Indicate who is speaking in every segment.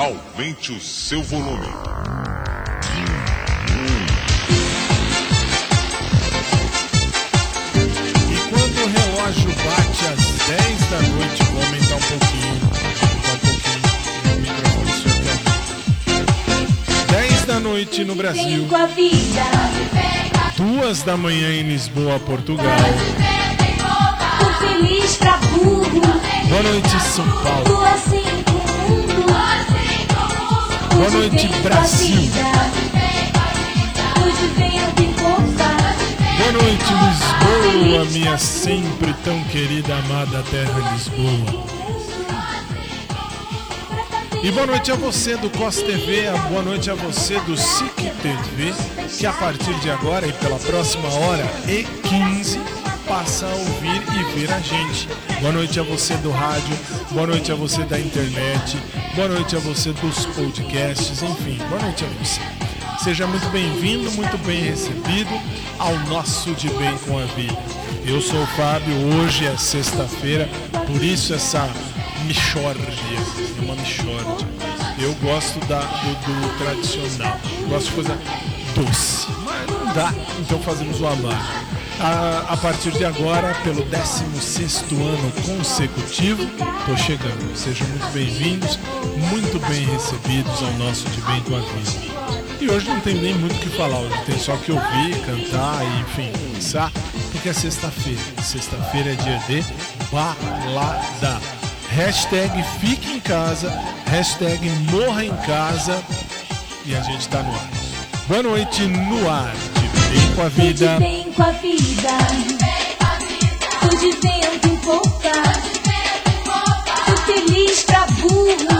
Speaker 1: Aumente o seu volume.
Speaker 2: E quando o relógio bate às 10 da noite, vou aumentar um pouquinho. Aumentar um pouquinho. O microfone do senhor também. 10 da noite no Brasil. Duas da manhã em Lisboa, Portugal.
Speaker 3: Tô feliz pra burro.
Speaker 2: Boa noite, São Paulo. Boa noite, Brasil. Boa noite, Lisboa, minha sempre tão querida, amada terra Lisboa. E boa noite a você do COS TV, a boa noite a você do SIC TV, que a partir de agora e pela próxima hora e 15 passa a ouvir e ver a gente. Boa noite a você do rádio, boa noite a você da internet, boa noite a você dos podcasts, enfim, boa noite a você. Seja muito bem-vindo, muito bem recebido ao nosso De Bem com a Vida. Eu sou o Fábio, hoje é sexta-feira, por isso essa michórdia, é uma michórdia. Eu gosto da, do, do tradicional, gosto de coisa doce, mas não dá, então fazemos o amargo. A, a partir de agora, pelo 16 ano consecutivo, estou chegando. Sejam muito bem-vindos, muito bem recebidos ao nosso De Bem com a Vida. E hoje não tem nem muito o que falar, hoje tem só que ouvir, cantar e, enfim, pensar, porque é sexta-feira. Sexta-feira é dia de balada. Hashtag fique em casa, hashtag morra em casa e a gente tá no ar. Boa noite no ar, de bem com a vida.
Speaker 3: Com a vida. Hoje vento em força. Tô feliz pra burro.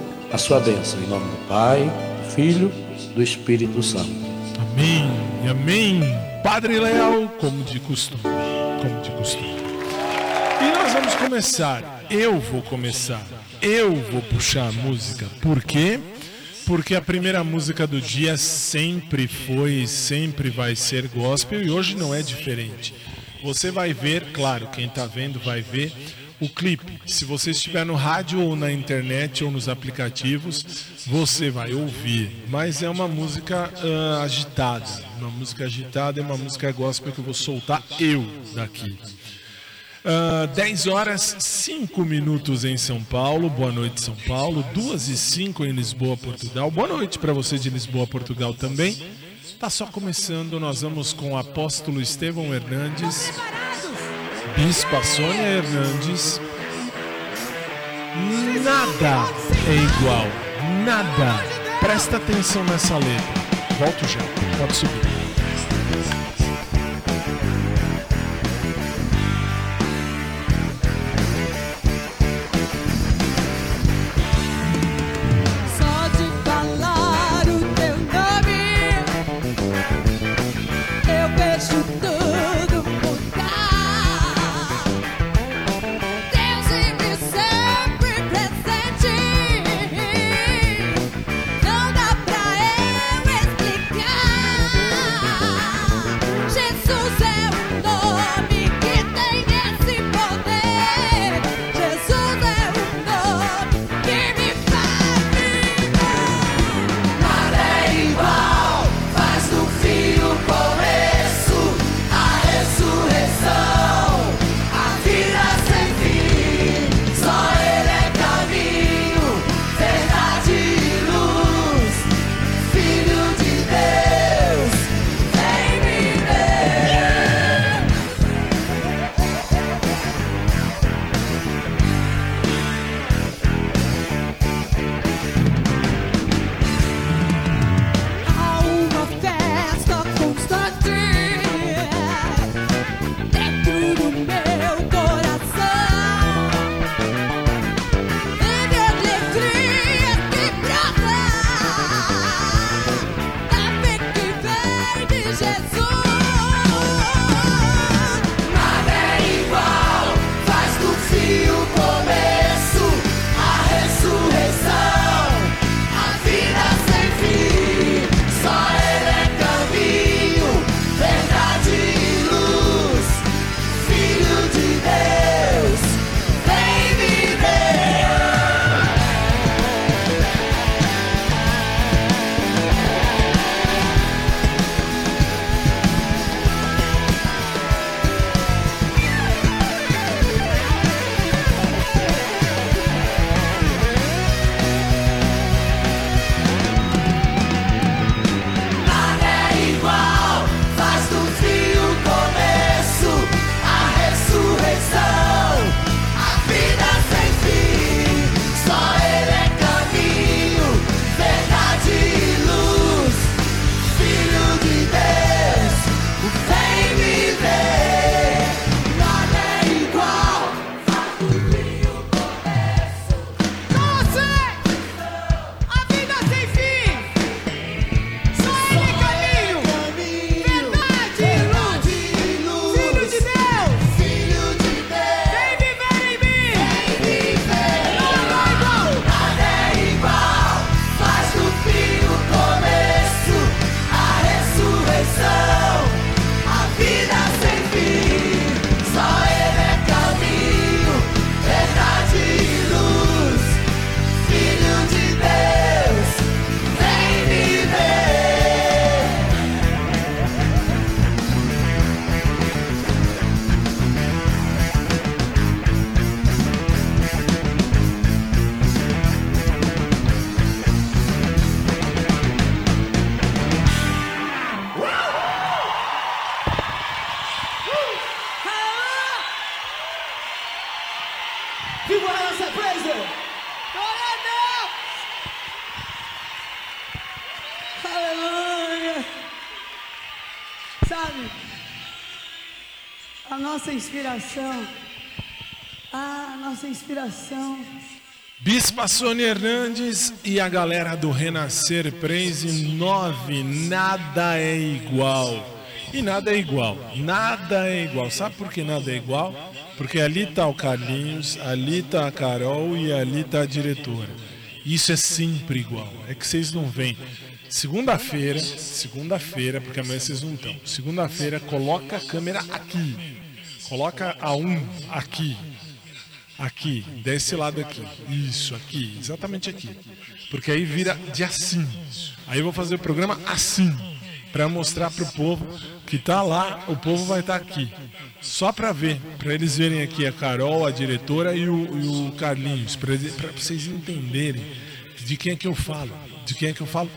Speaker 4: a sua bênção, em nome do Pai, do Filho, do Espírito Santo.
Speaker 2: Amém, amém. Padre Leal, como de costume, como de costume. E nós vamos começar. Eu vou começar. Eu vou puxar a música. Por quê? Porque a primeira música do dia sempre foi, sempre vai ser gospel e hoje não é diferente. Você vai ver, claro, quem está vendo vai ver o clipe. Se você estiver no rádio ou na internet ou nos aplicativos, você vai ouvir. Mas é uma música uh, agitada. Uma música agitada é uma música gospel que eu vou soltar eu daqui. Uh, 10 horas 5 minutos em São Paulo. Boa noite, São Paulo. 2 e 5 em Lisboa, Portugal. Boa noite para você de Lisboa, Portugal também. Tá só começando. Nós vamos com o apóstolo Estevão Hernandes, Bispa Sônia Hernandes. Nada é igual. Nada. Presta atenção nessa letra. Volto já. Pode subir.
Speaker 1: A nossa
Speaker 5: inspiração. Ah, a nossa inspiração.
Speaker 2: Bispa Sônia Hernandes e a galera do Renascer Praise 9. Nada é igual. E nada é igual. Nada é igual. Sabe por que nada é igual? Porque ali tá o Carlinhos, ali tá a Carol e ali tá a diretora. Isso é sempre igual. É que vocês não veem. Segunda-feira, segunda-feira, porque amanhã vocês não estão. Segunda-feira, coloca a câmera aqui. Coloca a um aqui. Aqui, desse lado aqui. Isso, aqui, exatamente aqui. Porque aí vira de assim. Aí eu vou fazer o programa assim. Para mostrar pro povo que tá lá, o povo vai estar aqui. Só para ver, para eles verem aqui a Carol, a diretora e o, e o Carlinhos, para vocês entenderem de quem é que eu falo. De quem é que eu falo?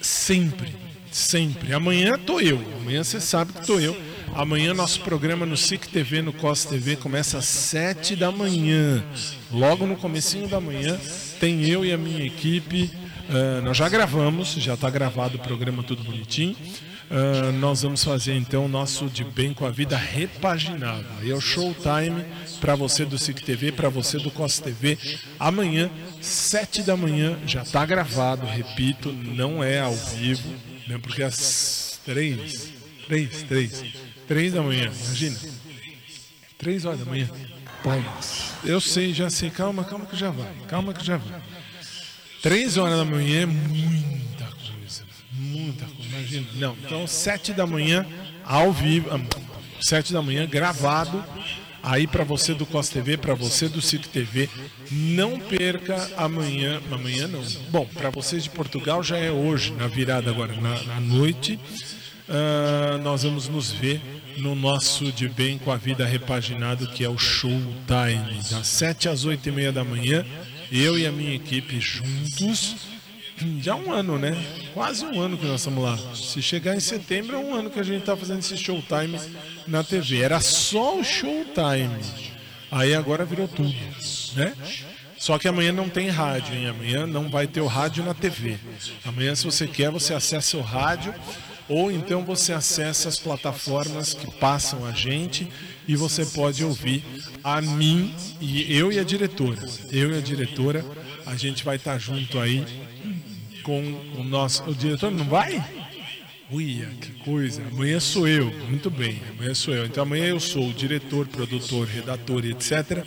Speaker 2: Sempre, sempre. Amanhã tô eu. Amanhã você sabe que tô eu. Amanhã nosso programa no SIC TV, no COS TV, começa às 7 da manhã. Logo no comecinho da manhã, tem eu e a minha equipe. Uh, nós já gravamos, já está gravado o programa tudo bonitinho. Uh, nós vamos fazer então o nosso De Bem com a Vida repaginado. Aí é o showtime para você do SIC TV, para você do COS TV. Amanhã, 7 da manhã, já está gravado, repito, não é ao vivo, né, porque às 3, 3, 3, 3 da manhã, imagina. 3 horas da manhã.
Speaker 4: Pai.
Speaker 2: Eu sei, já sei, calma, calma que já vai, calma que já vai. 3 horas da manhã é muita coisa, muita coisa, imagina. Não, então 7 da manhã, ao vivo, 7 da manhã, gravado, aí para você do COS TV, para você do CIC TV, não perca amanhã, amanhã não, bom, para vocês de Portugal já é hoje, na virada agora, na, na noite, uh, nós vamos nos ver no nosso De Bem com a Vida repaginado, que é o Showtime, das 7 às 8 e meia da manhã, eu e a minha equipe juntos, já um ano, né? Quase um ano que nós estamos lá. Se chegar em setembro, é um ano que a gente está fazendo esse Showtime na TV. Era só o Showtime. Aí agora virou tudo, né? Só que amanhã não tem rádio, hein? Amanhã não vai ter o rádio na TV. Amanhã, se você quer, você acessa o rádio ou então você acessa as plataformas que passam a gente e você pode ouvir a mim e eu e a diretora. Eu e a diretora, a gente vai estar junto aí com o nosso. O diretor não vai? Uia, que coisa. Amanhã sou eu. Muito bem, amanhã sou eu. Então amanhã eu sou o diretor, produtor, redator etc.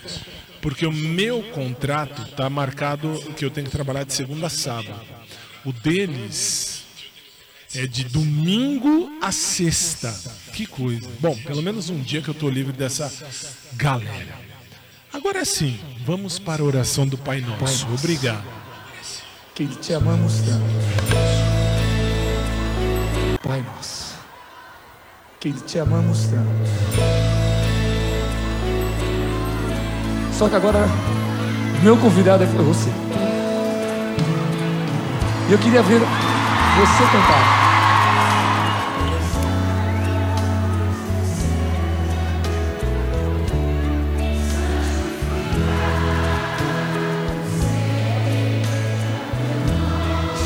Speaker 2: Porque o meu contrato está marcado que eu tenho que trabalhar de segunda a sábado. O deles é de domingo a sexta. Que coisa. Bom, pelo menos um dia que eu tô livre dessa galera. Agora sim, vamos para a oração do Pai Nosso. Obrigado.
Speaker 4: Que te amamos tanto. Pai nosso. Que te amamos tanto. Só que agora, meu convidado é você. E eu queria ver você cantar.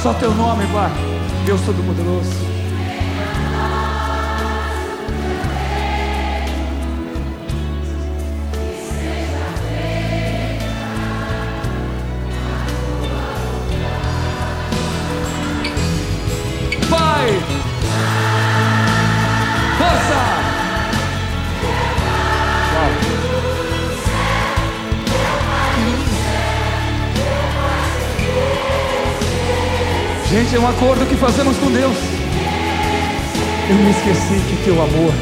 Speaker 4: Só teu nome, Pai. Deus Todo-Poderoso. Gente, é um acordo que fazemos com Deus. Eu me esqueci que teu amor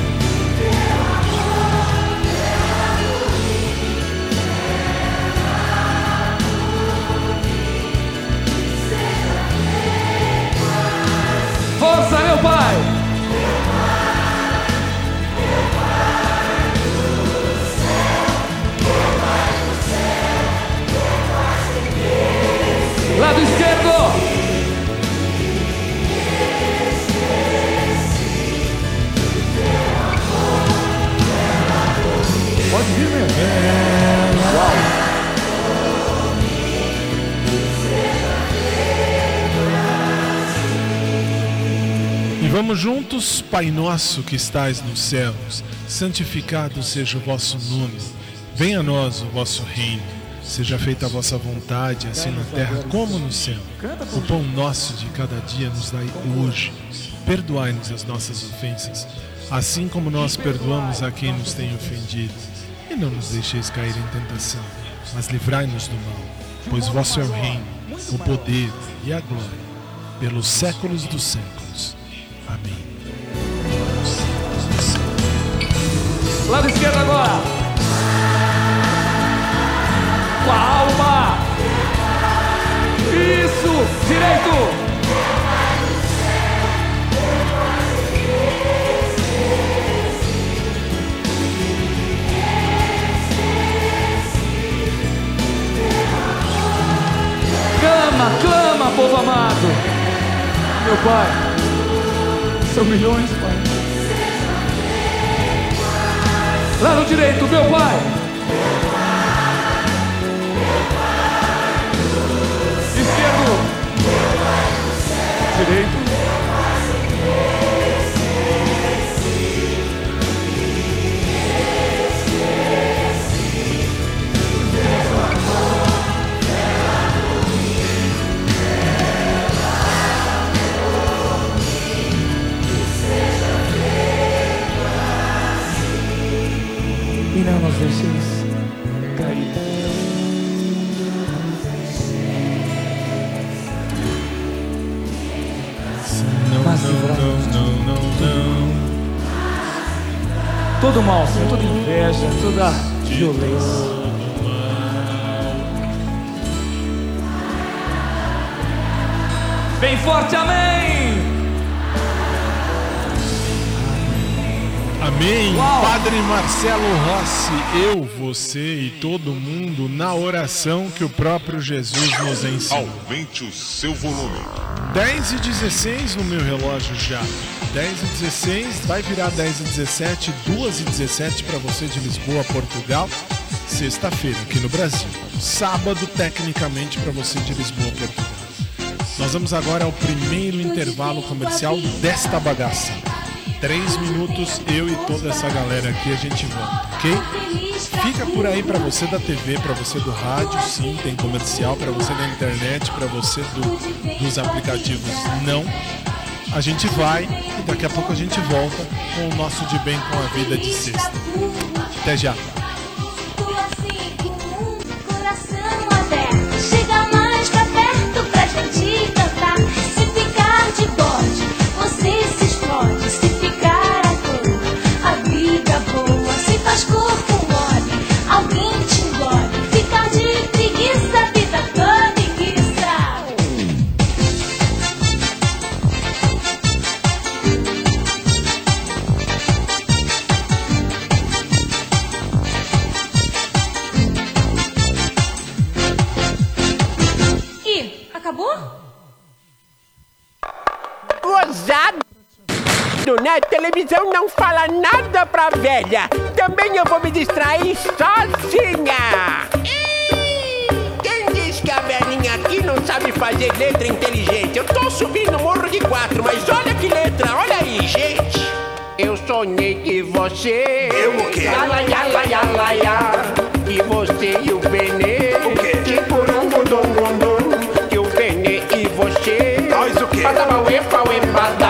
Speaker 2: Vamos juntos, Pai nosso que estais nos céus, santificado seja o vosso nome. Venha a nós o vosso reino. Seja feita a vossa vontade, assim na terra como no céu. O pão nosso de cada dia nos dai hoje. Perdoai-nos as nossas ofensas, assim como nós perdoamos a quem nos tem ofendido. E não nos deixeis cair em tentação, mas livrai-nos do mal. Pois vosso é o reino, o poder e a glória, pelos séculos dos séculos. Amém.
Speaker 6: Lado esquerdo agora. Com a alma. Isso. Direito. Clama, clama, povo amado. Meu Pai. São milhões, Pai. Lá no direito, meu pai. Esquerdo. Direito. Deixeis cair.
Speaker 2: Não,
Speaker 6: Mas
Speaker 2: não,
Speaker 6: livrai-nos
Speaker 2: não, não, não, não.
Speaker 6: Todo mal, Senhor, toda inveja, toda violência. Bem forte, amém!
Speaker 2: Amém.
Speaker 6: Uau.
Speaker 2: Padre Marcelo Rossi, eu, você e todo mundo na oração que o próprio Jesus nos ensinou.
Speaker 7: Aumente o seu volume.
Speaker 2: 10 e 16 no meu relógio já. 10 e 16, vai virar 10 e 17, 2 e 17 para você de Lisboa, Portugal. Sexta-feira aqui no Brasil. Sábado, tecnicamente, para você de Lisboa, Portugal. Nós vamos agora ao primeiro intervalo comercial desta bagaça. Três minutos, eu e toda essa galera aqui, a gente volta, ok? Fica por aí para você da TV, para você do rádio, sim, tem comercial, para você da internet, para você do- dos aplicativos, não. A gente vai e daqui a pouco a gente volta com o nosso De Bem com a Vida de sexta. Até já.
Speaker 8: Velha. Também eu vou me distrair sozinha. Quem diz que a velhinha aqui não sabe fazer letra inteligente? Eu tô subindo o morro de quatro, mas olha que letra, olha aí, gente. Eu sonhei que você. Eu o quê? Yala, yala, yala, yala. E você e o Benê. O quê? Tipo um dom, dom, dom. Que o Benê e você. Nós o quê? Badaba, uepa, uepada.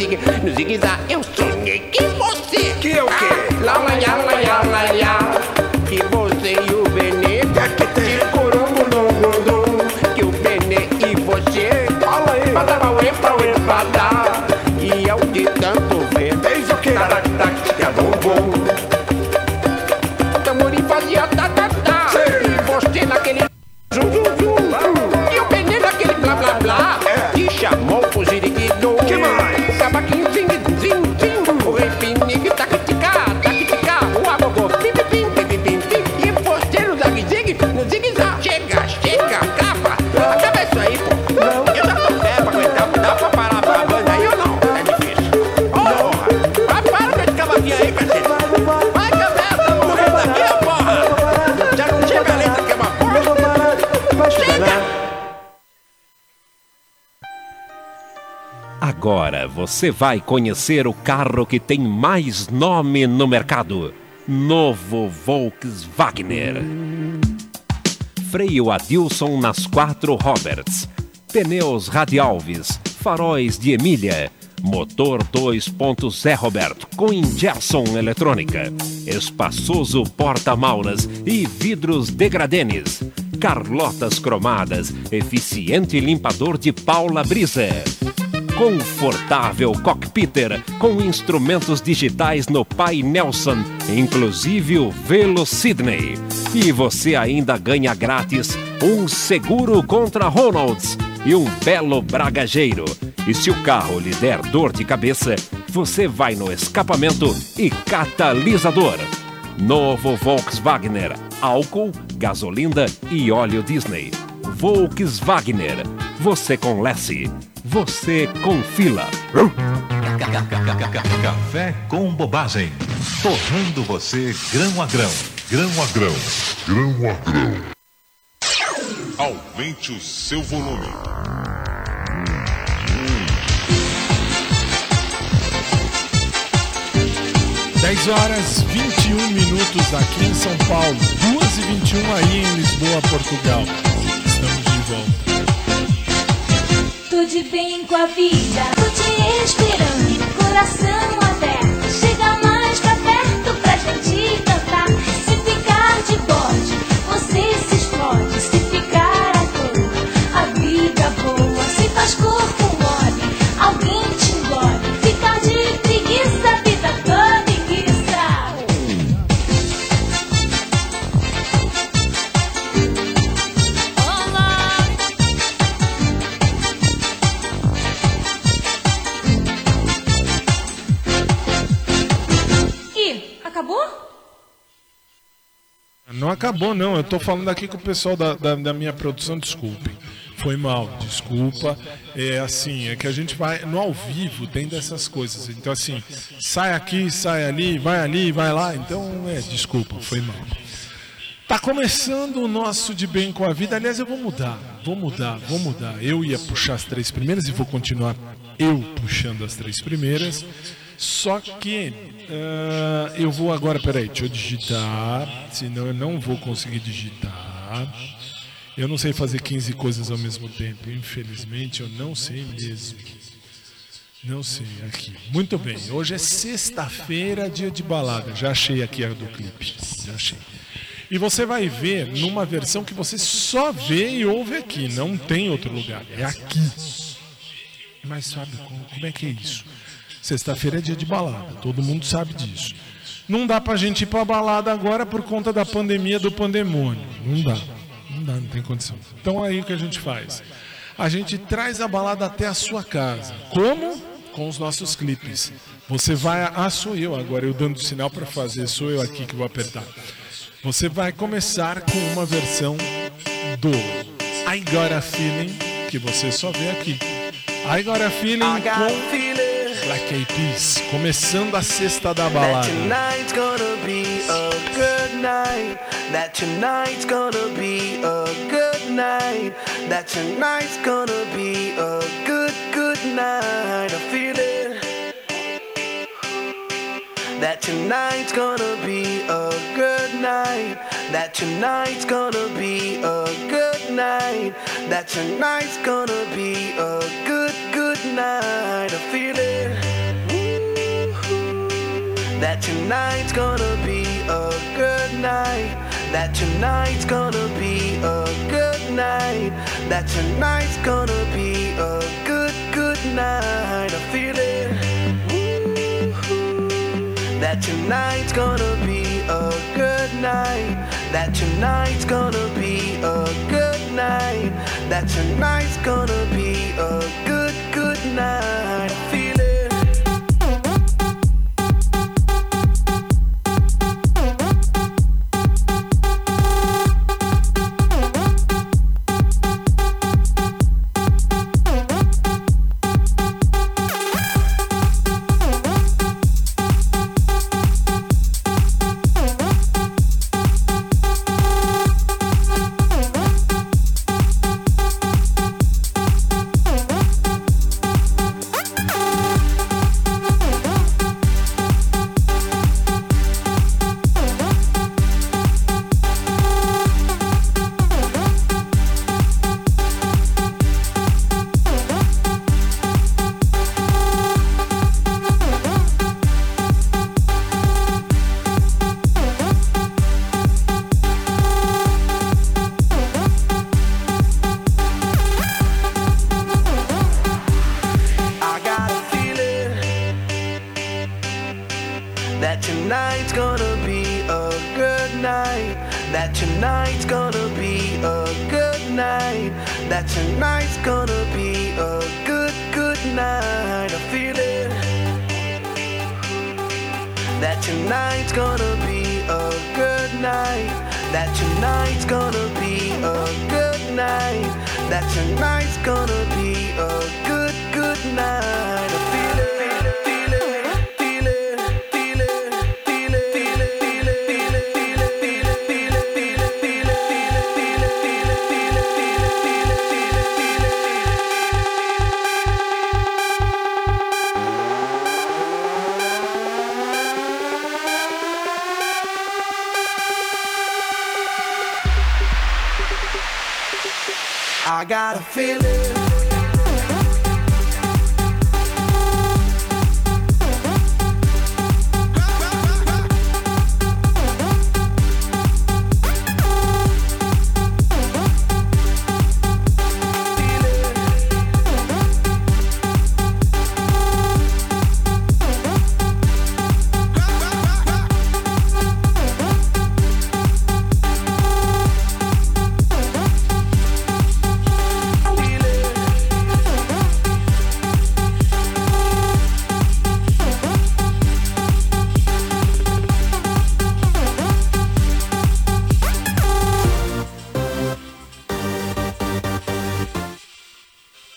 Speaker 8: Você no zag, zig, no zig, zag. Eu sonhei
Speaker 9: você vai conhecer o carro que tem mais nome no mercado. Novo Volkswagen. Freio Adilson nas quatro Roberts. Pneus Radialves. Faróis de Emília. Motor 2.0 Roberto com injeção eletrônica. Espaçoso porta-mauras e vidros degradenes. Carlotas cromadas. Eficiente limpador de Paula Brisa confortável cockpiter com instrumentos digitais no pai Nelson, inclusive o Velo Sydney. E você ainda ganha grátis um seguro contra Ronalds e um belo bragageiro. E se o carro lhe der dor de cabeça, você vai no escapamento e catalisador. Novo Volkswagen, álcool, gasolina e óleo Disney. Volkswagen, você com Lessie, você com fila.
Speaker 10: Café com bobagem. Torrando você grão a grão. Grão a grão.
Speaker 7: Grão a grão. Aumente o seu volume.
Speaker 2: 10 horas 21 minutos aqui em São Paulo, 2 e 21 aí em Lisboa, Portugal. De
Speaker 3: bem com a vida, tô te esperando, coração aberto. Chega mais pra perto pra gente cantar. Se ficar de bode, você se explode. Se ficar à toa, a vida boa. Se faz corpo
Speaker 2: Não acabou, não. Eu tô falando aqui com o pessoal da, da, da minha produção, desculpem. Foi mal, desculpa. É assim, é que a gente vai no ao vivo, tem dessas coisas. Então, assim, sai aqui, sai ali, vai ali, vai lá. Então, é, desculpa, foi mal. Tá começando o nosso De Bem com a Vida. Aliás, eu vou mudar, vou mudar, vou mudar. Eu ia puxar as três primeiras e vou continuar eu puxando as três primeiras. Só que ah, eu vou agora, peraí, deixa eu digitar, senão eu não vou conseguir digitar. Eu não sei fazer 15 coisas ao mesmo tempo, infelizmente eu não sei mesmo. Não sei, aqui. Muito bem, hoje é sexta-feira, dia de balada. Já achei aqui a do clipe, já achei. E você vai ver numa versão que você só vê e ouve aqui, não tem outro lugar, é aqui. Mas sabe como, como é que é isso? Sexta-feira é dia de balada, todo mundo sabe disso. Não dá pra gente ir pra balada agora por conta da pandemia do pandemônio. Não dá. Não dá, não tem condição. Então aí o que a gente faz? A gente traz a balada até a sua casa. Como? Com os nossos clipes. Você vai. Ah, sou eu agora, eu dando sinal pra fazer, sou eu aqui que vou apertar. Você vai começar com uma versão do I Got a Feeling, que você só vê aqui. I Got a Feeling com Black Eyed Peas, começando a sexta da balada.
Speaker 1: Tonight's gonna be a good night. That tonight's gonna be a good night. That tonight's gonna be a good, good night. I feel it. That tonight's gonna be a good night. That tonight's gonna be a good night. That tonight's gonna be a good, good night. I feel it. That tonight's gonna be a good night. That tonight's gonna be a good night. That tonight's gonna be a good, good night. I feel it. That tonight's gonna be a good night. That tonight's gonna be a good night. That tonight's gonna be a good, good night.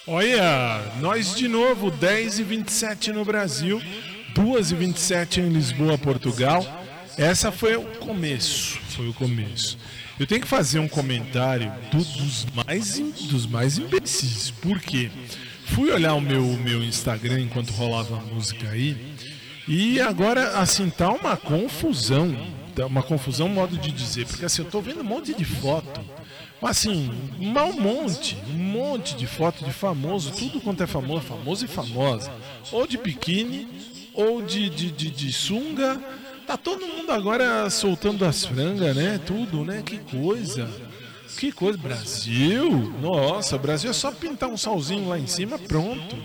Speaker 2: Olha, nós de novo, 10 e 27 no Brasil, 2 e 27 em Lisboa, Portugal. Essa foi o começo, foi o começo. Eu tenho que fazer um comentário do- dos mais dos mais imbecis, porque fui olhar o meu meu Instagram enquanto rolava a música aí, e agora assim tá uma confusão, tá uma confusão modo de dizer, porque assim eu tô vendo um monte de foto Assim, um monte, um monte de foto de famoso, tudo quanto é famoso, famoso e famosa. Ou de biquíni, ou de, de, de, de sunga. Tá todo mundo agora soltando as frangas, né? Tudo, né? Que coisa. Que coisa. Brasil? Nossa, Brasil é só pintar um solzinho lá em cima, pronto.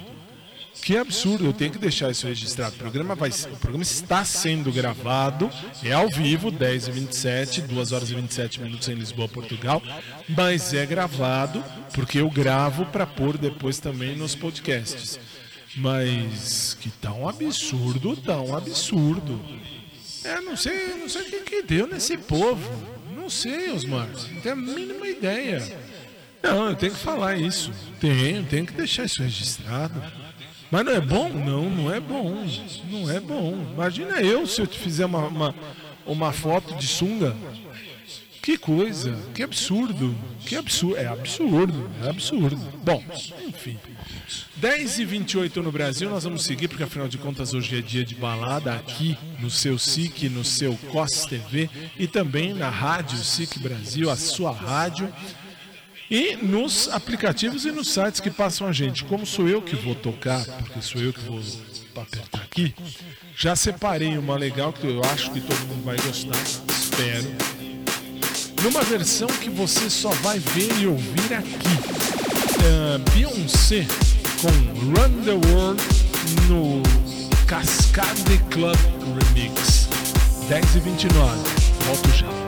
Speaker 2: Que absurdo, eu tenho que deixar isso registrado. O programa, vai, o programa está sendo gravado, é ao vivo, 10 e 27, 2 horas e 27 minutos em Lisboa, Portugal. Mas é gravado, porque eu gravo para pôr depois também nos podcasts. Mas que tá um absurdo, tá um absurdo. É, não sei, não sei o que, que deu nesse povo. Não sei, Osmar, não tenho a mínima ideia. Não, eu tenho que falar isso. Tenho, tenho que deixar isso registrado. Mas não é bom? Não, não é bom. Não é bom. Imagina eu se eu te fizer uma, uma, uma foto de sunga. Que coisa, que absurdo. Que absurdo. É absurdo, é absurdo. Bom, enfim. 10 e 28 no Brasil, nós vamos seguir, porque afinal de contas hoje é dia de balada aqui no seu SIC, no seu COS TV e também na Rádio SIC Brasil, a sua rádio. E nos aplicativos e nos sites que passam a gente. Como sou eu que vou tocar, porque sou eu que vou apertar aqui, já separei uma legal que eu acho que todo mundo vai gostar, espero. Numa versão que você só vai ver e ouvir aqui. Uh, Beyoncé com Run the World no Cascade Club Remix. 10 e 29. Volto já.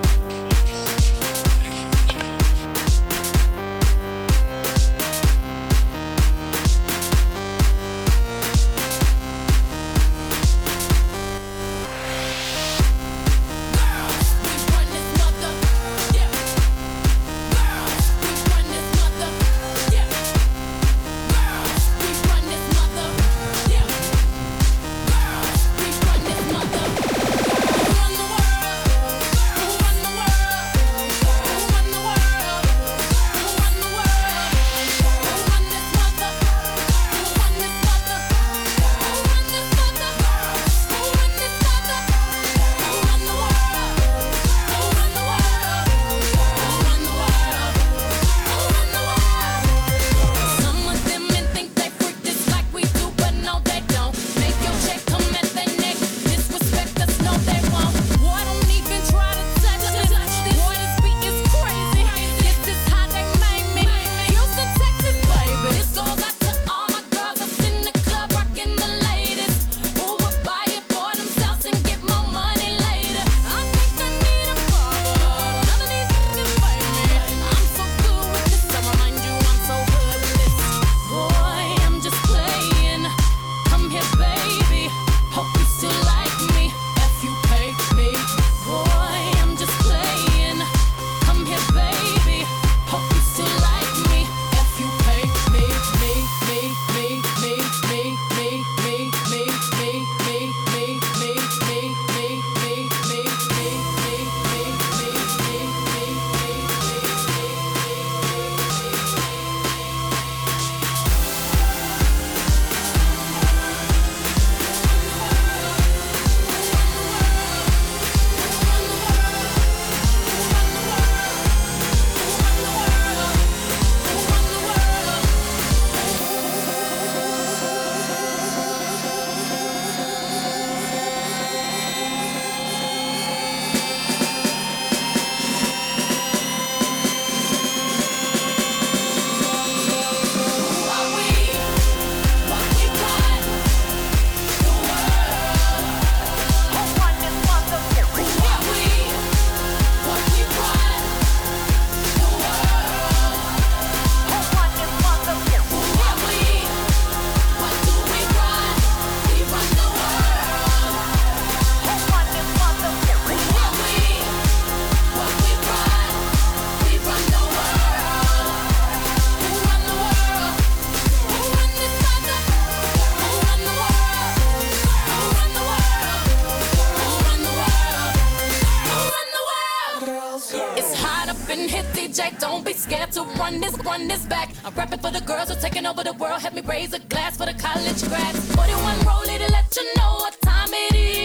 Speaker 1: Run
Speaker 11: this, run this back. I'm rapping for the girls who're taking over the world. Help me raise a glass for the college grads. 41 rollie to let you know what time it is.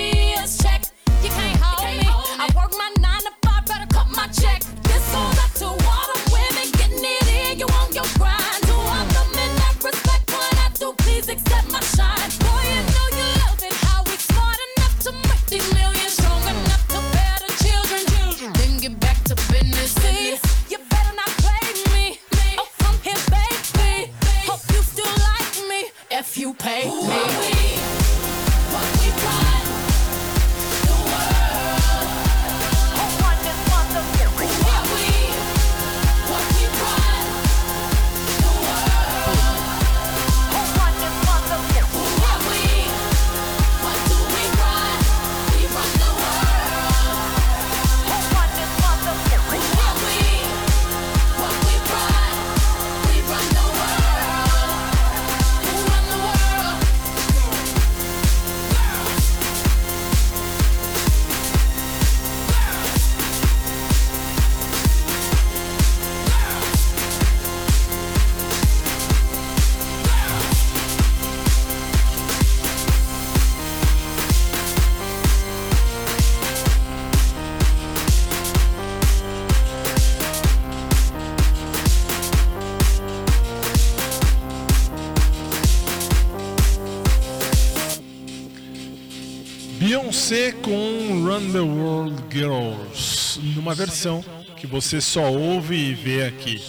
Speaker 2: Numa versão que você só ouve e vê aqui.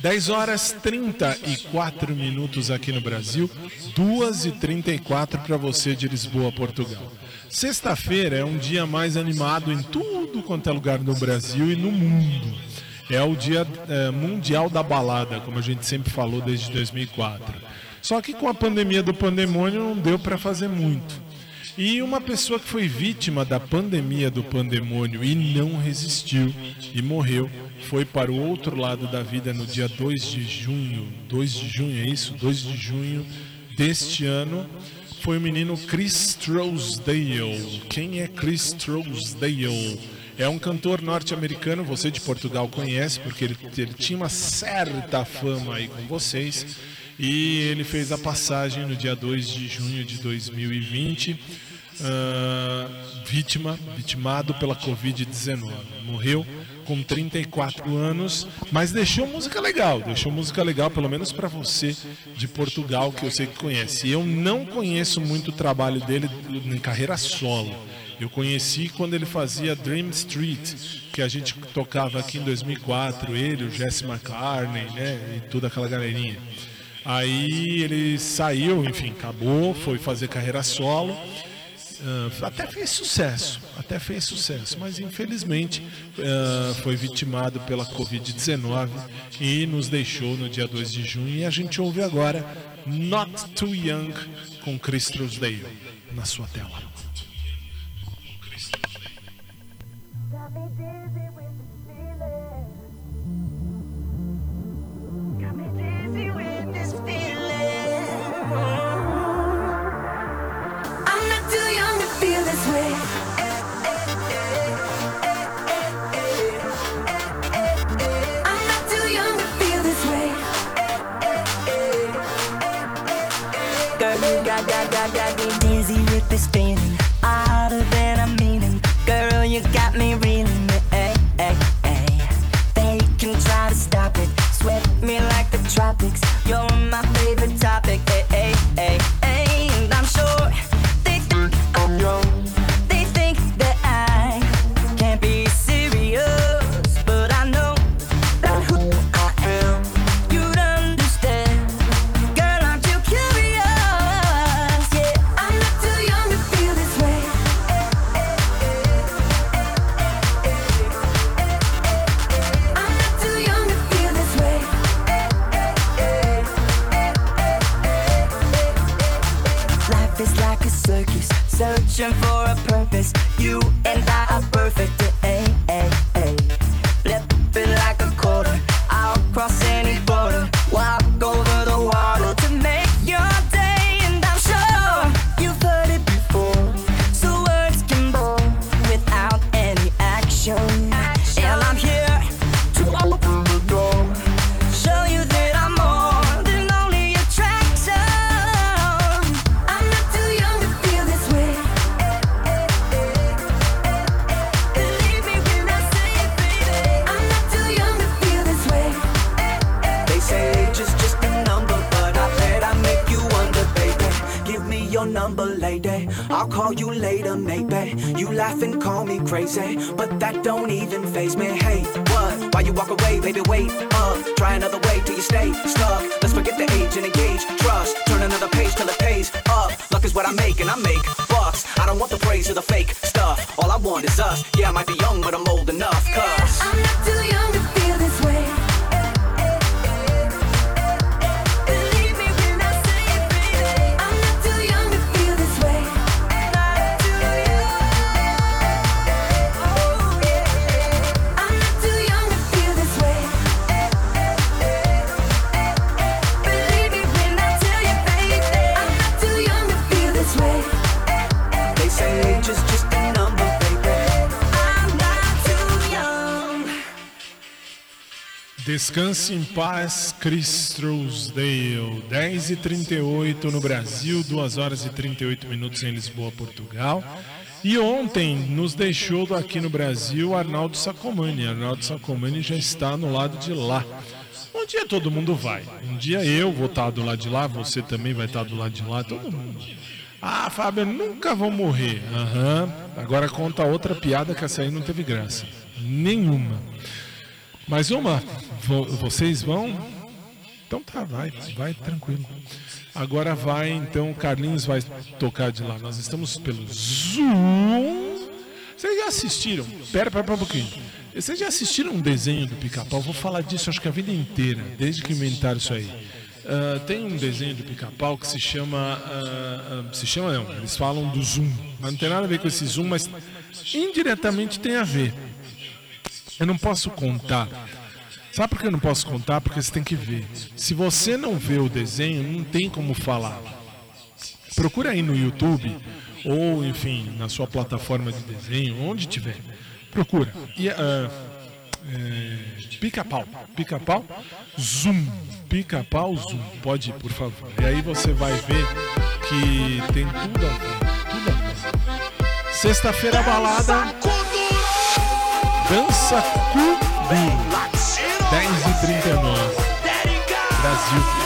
Speaker 2: 10 horas 34 minutos aqui no Brasil, 2 e 34 para você de Lisboa, Portugal. Sexta-feira é um dia mais animado em tudo quanto é lugar no Brasil e no mundo. É o dia eh, mundial da balada, como a gente sempre falou desde 2004. Só que com a pandemia do pandemônio não deu para fazer muito. E uma pessoa que foi vítima da pandemia do pandemônio e não resistiu e morreu, foi para o outro lado da vida no dia 2 de junho. 2 de junho, é isso? 2 de junho deste ano. Foi o menino Chris Trousdale. Quem é Chris Trousdale? É um cantor norte-americano, você de Portugal conhece, porque ele, ele tinha uma certa fama aí com vocês. E ele fez a passagem no dia 2 de junho de 2020, ah, vítima, vitimado pela Covid-19. Morreu com 34 anos, mas deixou música legal, deixou música legal, pelo menos para você de Portugal, que eu sei que conhece. Eu não conheço muito o trabalho dele em carreira solo. Eu conheci quando ele fazia Dream Street, que a gente tocava aqui em 2004, ele, o Jesse McCartney, né, e toda aquela galerinha. Aí ele saiu, enfim, acabou, foi fazer carreira solo. ah, até fez sucesso, até fez sucesso, mas infelizmente ah, foi vitimado pela Covid-19 e nos deixou no dia 2 de junho. E a gente ouve agora Not Too Young com Chris Trousdale na sua tela.
Speaker 12: This feeling.
Speaker 2: Descanse em paz, Chris Trousdale. 10 e 38 no Brasil, 2 horas e 38 minutos em Lisboa, Portugal. E ontem nos deixou aqui no Brasil Arnaldo Sacomani. Arnaldo Sacomani já está no lado de lá. Um dia todo mundo vai. Um dia eu vou estar do lado de lá, você também vai estar do lado de lá, todo mundo. Ah, Fábio, nunca vou morrer. Aham. Agora conta outra piada que essa aí não teve graça. Nenhuma. Mais uma? Vo- Vocês vão? Então tá, vai, vai tranquilo. Agora vai, então, o Carlinhos vai tocar de lá. Nós estamos pelo Zoom. Vocês já assistiram? Pera, pera, pera um pouquinho. Vocês já assistiram um desenho do pica-pau? Vou falar disso acho que a vida inteira, desde que inventaram isso aí. Ah, tem um desenho do pica-pau que se chama. ah, ah, se chama não, eles falam do Zoom. Mas não tem nada a ver com esse Zoom, mas indiretamente tem a ver. Eu não posso contar. Sabe por que eu não posso contar? Porque você tem que ver. Se você não vê o desenho, não tem como falar. Procura aí no YouTube, ou enfim, na sua plataforma de desenho, onde tiver. Procura. E, ah, é, pica-pau. Pica-pau, zoom. Pica-pau, zoom. Pode ir, por favor. E aí você vai ver que tem tudo a ver. Tudo a ver. Sexta-feira balada. Dança Cubi. 10 e 39. Brasil.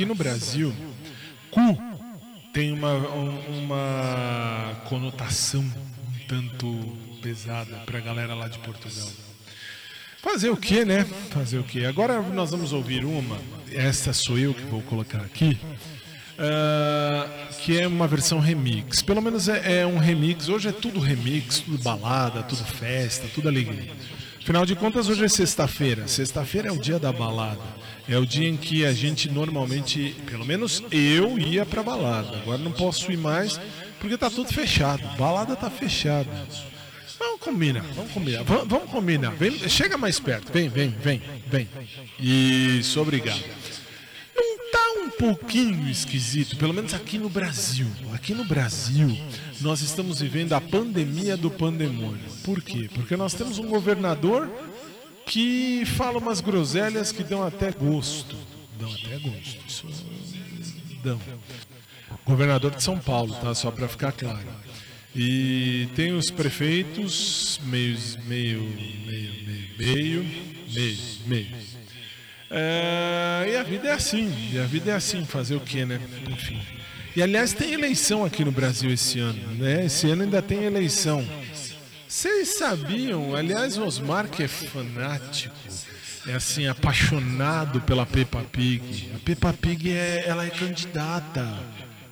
Speaker 2: Aqui no Brasil, cu tem uma, um- uma conotação um tanto pesada pra galera lá de Portugal. Fazer o que, né? Fazer o que? Agora nós vamos ouvir uma. Esta sou eu que vou colocar aqui. ah, que é uma versão remix. Pelo menos é, é um remix. Hoje é tudo remix, tudo balada, tudo festa, tudo alegria. Afinal de contas, hoje é sexta-feira. Sexta-feira é o dia da balada. É o dia em que a gente normalmente, pelo menos eu ia pra balada. Agora não posso ir mais porque tá tudo fechado. Balada tá fechada. Vamos combinar, vamos combinar, vamos, vamos combinar. Vem, chega mais perto, vem, vem, vem, vem. Isso, obrigado. Não tá um pouquinho esquisito, pelo menos aqui no Brasil. Aqui no Brasil, nós estamos vivendo a pandemia do pandemônio. Por quê? Porque nós temos um governador que fala umas groselhas que dão até gosto. Dão até gosto. Isso dão. Governador de São Paulo, tá? Só para ficar claro. E tem os prefeitos, meio, meio, meio, meio, meio, meio, meio. É, e a vida é assim, e a vida é assim, fazer o que, né? Enfim. E aliás, tem eleição aqui no Brasil esse ano, né? Esse ano ainda tem eleição. Vocês sabiam, aliás, o Osmar que é fanático, é assim, apaixonado pela Peppa Pig. A Peppa Pig é, ela é candidata.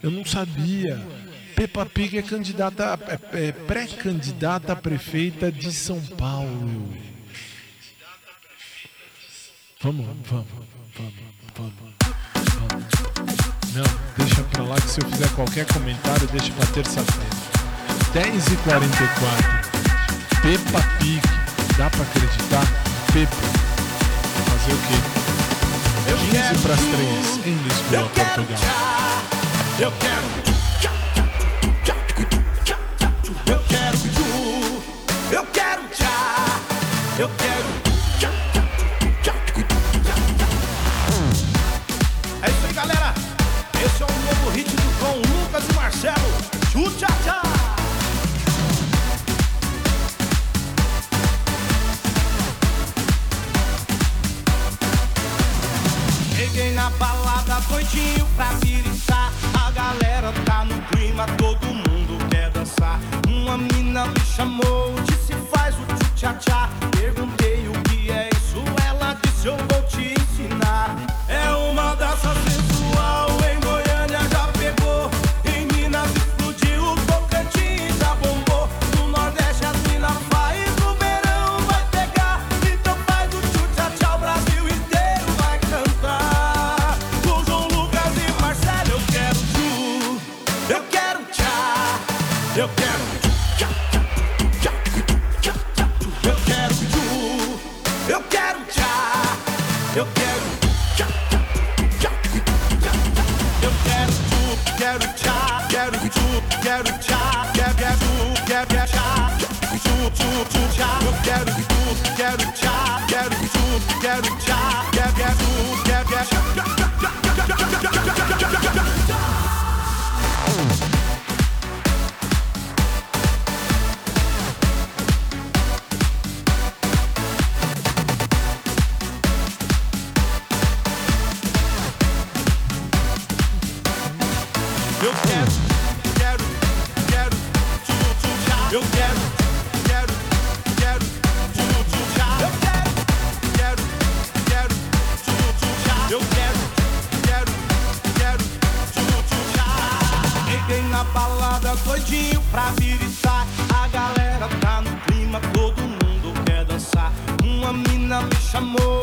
Speaker 2: Eu não sabia. Peppa Pig é candidata, é, é pré-candidata a prefeita de São Paulo. Vamos, vamos, vamos, vamos, vamos. Não, deixa pra lá que se eu fizer qualquer comentário, deixa pra terça-feira. 10h44. Peppa Pig. Dá pra acreditar? Peppa. Fazer o quê? 15 pras 3 em Lisboa, Portugal.
Speaker 13: Eu quero. Eu quero. Eu quero. Eu quero. É isso aí, galera. Esse é o novo hit do com Lucas e Marcelo. Chu tchá tchá. Na balada doidinho pra viriçar A galera tá no clima, todo mundo quer dançar. Uma mina me chamou, disse faz o tchá-tchá. Perguntei o que é isso, ela disse eu vou Yeah. Mina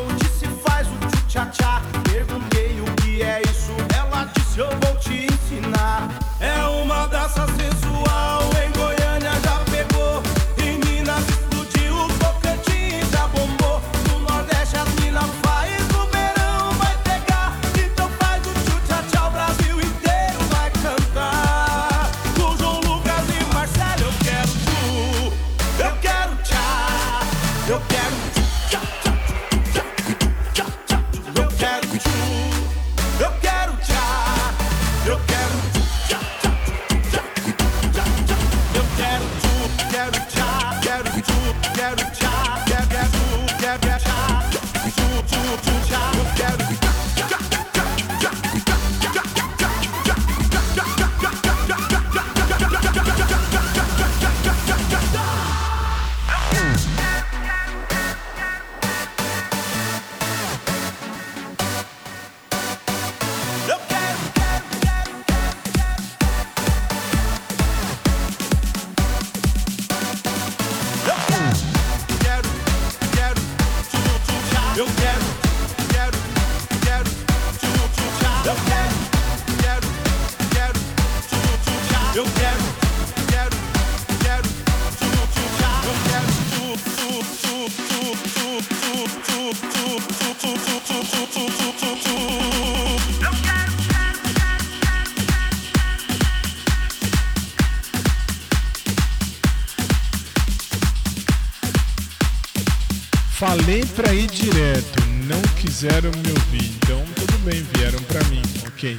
Speaker 2: vem para ir direto, não quiseram me ouvir, então tudo bem, vieram para mim, ok.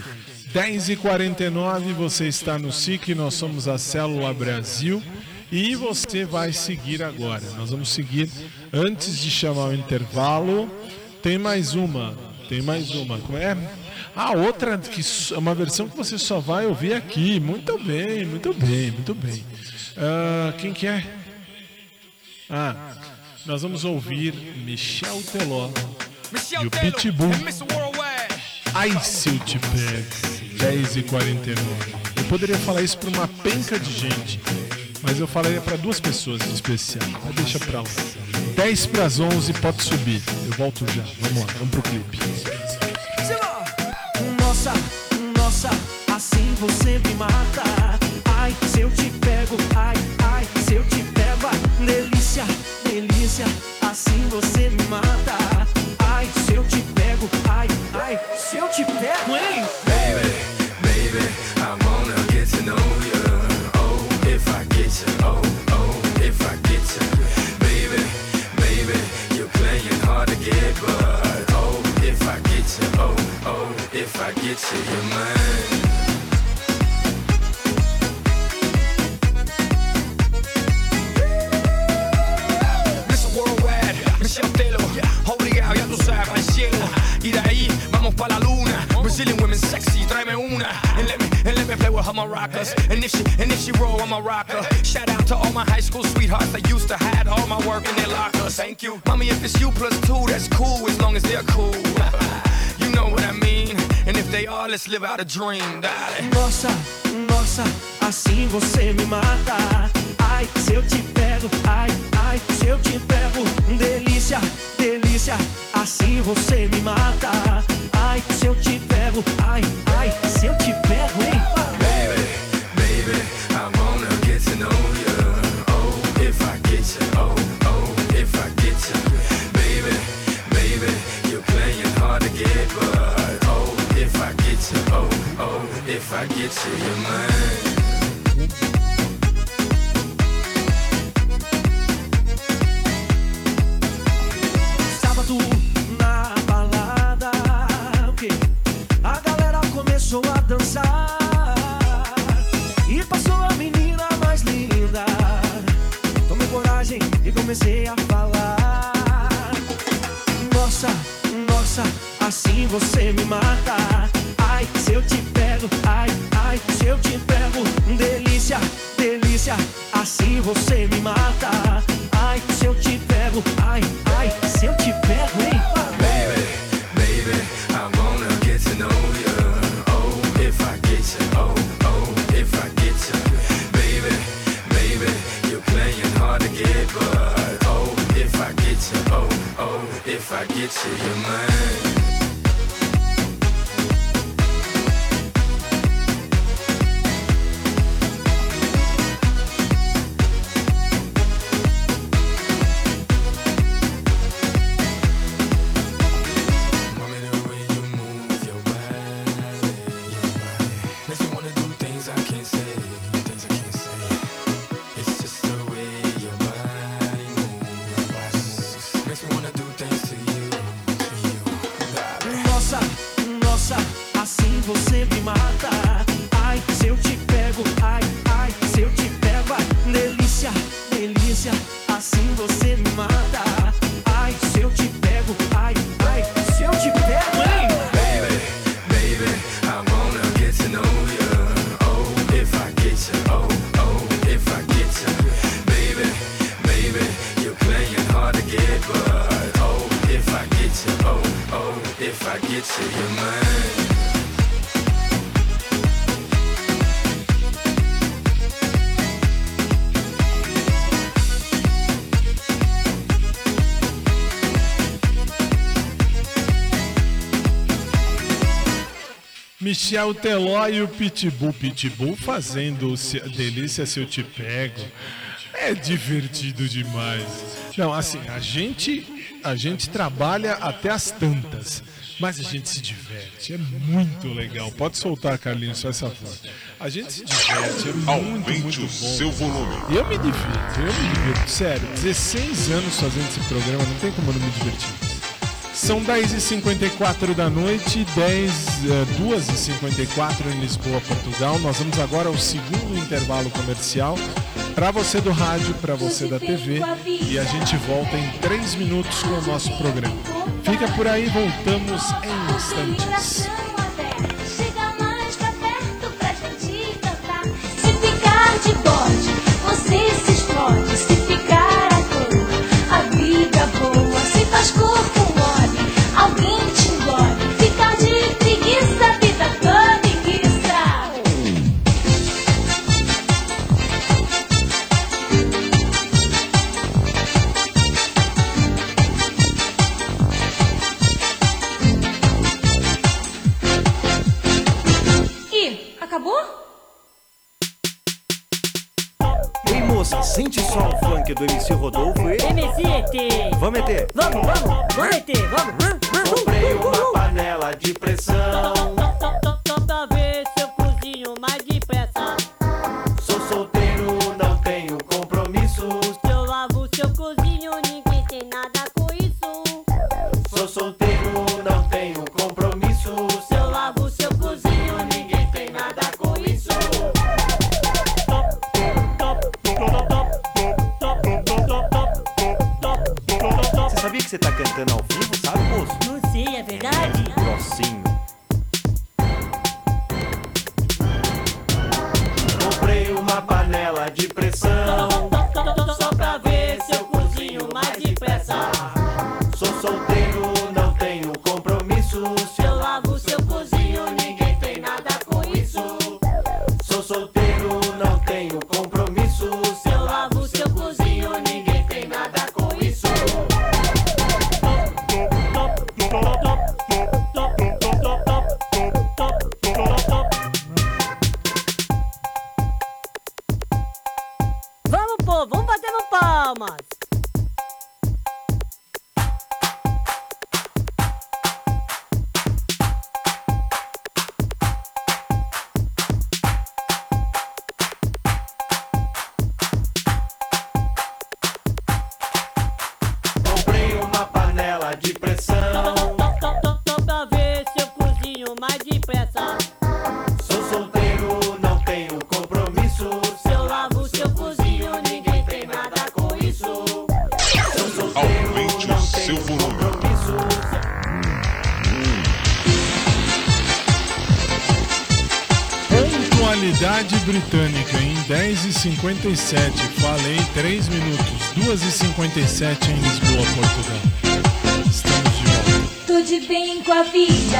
Speaker 2: 10h49, você está no SIC, nós somos a Célula Brasil e você vai seguir agora. Nós vamos seguir antes de chamar o intervalo. Tem mais uma, tem mais uma. Como é? Ah, outra que é uma versão que você só vai ouvir aqui. Muito bem, muito bem, muito bem. Uh, quem que é? Ah, nós vamos ouvir Michel Teló Michel e o Pitbull. Ai, se eu te pego, 10 e 49. Eu poderia falar isso para uma penca de gente, mas eu falaria para duas pessoas em especial. Mas deixa para lá. 10 pras 11, pode subir. Eu volto já. Vamos lá, vamos pro clipe.
Speaker 14: a dream, daddy.
Speaker 1: Nossa, nossa, assim você me mata. Ai, se eu te pego, ai, ai, se eu te pego. Delícia, delícia, assim você me mata. Ai, se eu te pego, ai,
Speaker 2: Michel Teló e o Pitbull. Pitbull fazendo se- Delícia Se Eu Te Pego. É divertido demais. Não, assim, a gente, a gente trabalha até as tantas, mas a gente se diverte. É muito legal. Pode soltar, Carlinhos, faz favor. A gente se diverte, é muito,
Speaker 7: Aumente
Speaker 2: muito
Speaker 7: o
Speaker 2: bom.
Speaker 7: seu volume.
Speaker 2: Eu me divirto, eu me divirto. Sério, 16 anos fazendo esse programa, não tem como eu não me divertir. São 10h54 da noite, 10, eh, 2h54 em Lisboa, Portugal. Nós vamos agora ao segundo intervalo comercial. Para você do rádio, para você da TV. E a gente volta em 3 minutos com o nosso programa. Fica por aí, voltamos em instantes. 10h57. Falei 3 minutos. 2h57 em Lisboa, Portugal. Estamos de volta.
Speaker 3: Tô de bem com a vida.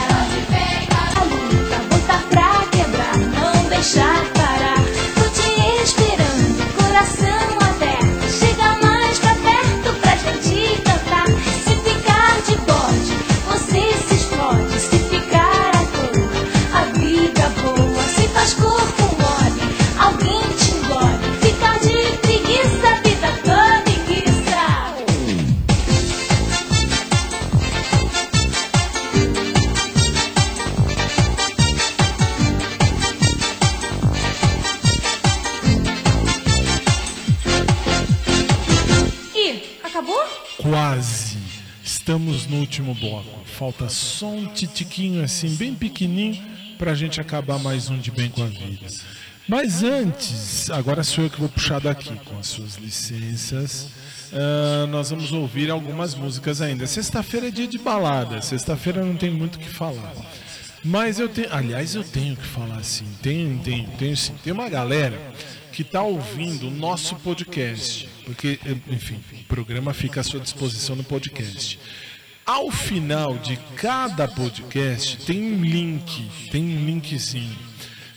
Speaker 3: A luta, botar pra quebrar, não deixar
Speaker 2: bloco. Falta só um titiquinho assim, bem pequenininho, pra gente acabar mais um de bem com a vida. Mas antes, agora sou eu que vou puxar daqui, com as suas licenças. ah, nós vamos ouvir algumas músicas ainda. Sexta-feira é dia de balada. Sexta-feira não tem muito o que falar. Mas eu tenho, aliás, eu tenho que falar assim. Tenho, tenho, tenho sim. Tem uma galera que está ouvindo o nosso podcast, porque, enfim, o programa fica à sua disposição no podcast. Ao final de cada podcast tem um link, tem um linkzinho.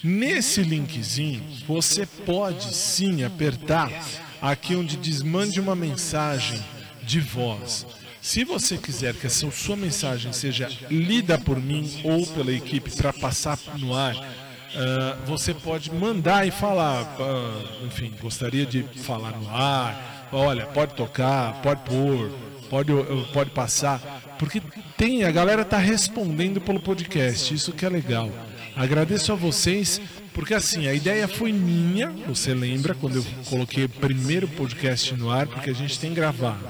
Speaker 2: Nesse linkzinho, você pode sim apertar aqui onde diz mande uma mensagem de voz. Se você quiser que essa sua mensagem seja lida por mim ou pela equipe para passar no ar, ah, você pode mandar e falar, ah, enfim, gostaria de falar no ar, olha, pode tocar, pode pôr, pode, pode passar, porque tem, a galera tá respondendo pelo podcast, isso que é legal. Agradeço a vocês, porque assim, a ideia foi minha, você lembra, quando eu coloquei o primeiro podcast no ar, porque a gente tem gravado.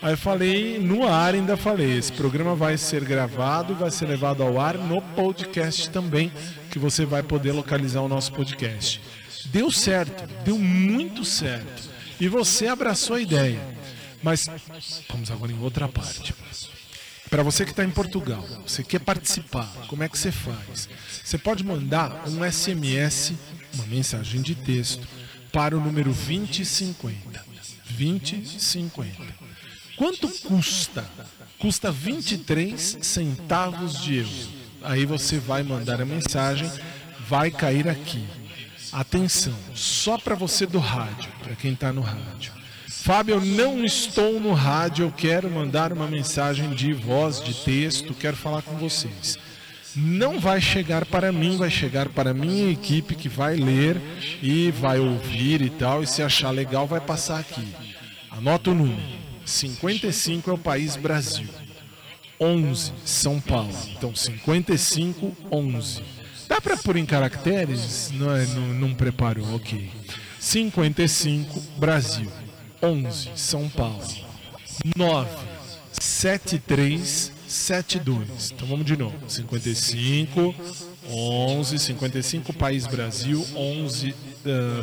Speaker 2: Aí eu falei, no ar ainda falei, esse programa vai ser gravado vai ser levado ao ar no podcast também, que você vai poder localizar o nosso podcast. Deu certo, deu muito certo. E você abraçou a ideia. Mas vamos agora em outra parte. Para você que está em Portugal, você quer participar, como é que você faz? Você pode mandar um SMS, uma mensagem de texto, para o número 2050. 2050. Quanto custa? Custa 23 centavos de euro. Aí você vai mandar a mensagem, vai cair aqui. Atenção, só para você do rádio, para quem está no rádio. Fábio, não estou no rádio, eu quero mandar uma mensagem de voz, de texto, quero falar com vocês. Não vai chegar para mim, vai chegar para a minha equipe que vai ler e vai ouvir e tal, e se achar legal vai passar aqui. Anota o número. 55 é o país Brasil. 11 São Paulo. Então 55 11. Dá para pôr em caracteres? Não, é, não, não preparou, ok. 55 Brasil. 11 São Paulo. 9 73 72. Então vamos de novo. 55 11 55 país Brasil, 11 uh,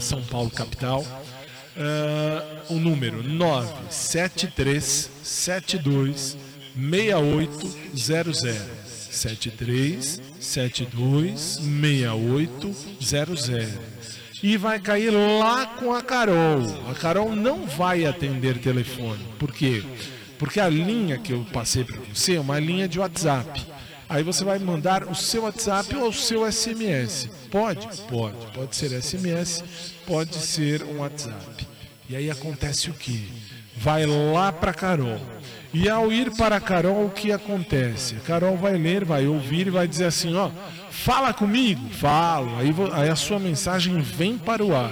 Speaker 2: São Paulo capital. Uh, o número 97372 6800 7372 6800 e vai cair lá com a Carol. A Carol não vai atender telefone. Por quê? Porque a linha que eu passei para você é uma linha de WhatsApp. Aí você vai mandar o seu WhatsApp ou o seu SMS. Pode? Pode. Pode ser SMS, pode ser um WhatsApp. E aí acontece o que? Vai lá para Carol. E ao ir para Carol, o que acontece? Carol vai ler, vai ouvir e vai dizer assim: ó, fala comigo, falo. Aí, aí a sua mensagem vem para o ar.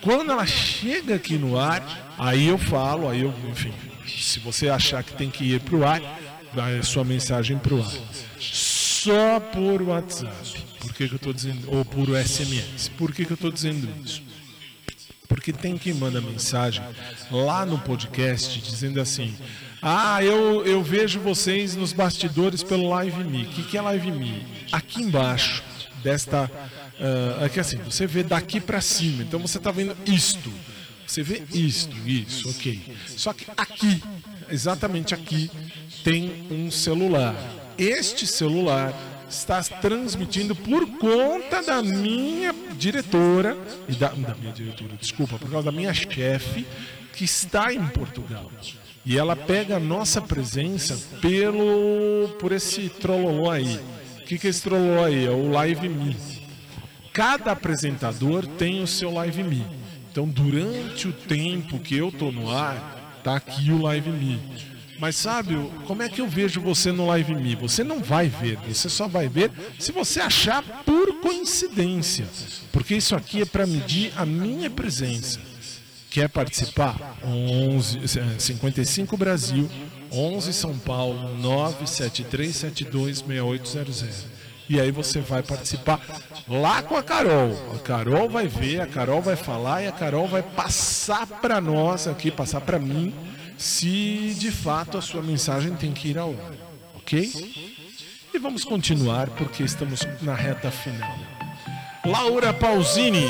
Speaker 2: Quando ela chega aqui no ar, aí eu falo, aí eu, enfim, se você achar que tem que ir para o ar, vai a sua mensagem para o ar. Só por WhatsApp. Por que, que eu estou dizendo? Ou por SMS. Por que, que eu estou dizendo isso? Porque tem quem manda mensagem lá no podcast dizendo assim: Ah, eu, eu vejo vocês nos bastidores pelo Live Me. O que, que é Live Me? Aqui embaixo desta. ah, aqui assim, você vê daqui para cima. Então você está vendo isto. Você vê isto, isso, ok. Só que aqui, exatamente aqui, tem um celular. Este celular está transmitindo por conta da minha diretora e da, da minha diretora, desculpa, por causa da minha chefe que está em Portugal. E ela pega a nossa presença pelo por esse trololô aí. O que, que é esse trololô aí? É o Live Me. Cada apresentador tem o seu Live Me. Então, durante o tempo que eu tô no ar, tá aqui o Live Me. Mas sabe, como é que eu vejo você no Live Me? Você não vai ver, você só vai ver se você achar por coincidência. Porque isso aqui é para medir a minha presença. Quer participar? 11, eh, 55 Brasil, 11 São Paulo, 973726800. E aí você vai participar lá com a Carol. A Carol vai ver, a Carol vai falar e a Carol vai passar para nós aqui, passar para mim, se de fato a sua mensagem tem que ir ao ar. Ok? E vamos continuar porque estamos na reta final. Laura Pausini,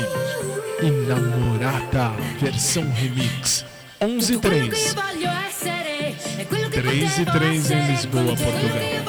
Speaker 2: Inamorata, versão remix. 11 e 3. 3 e 3 em Lisboa, Portugal.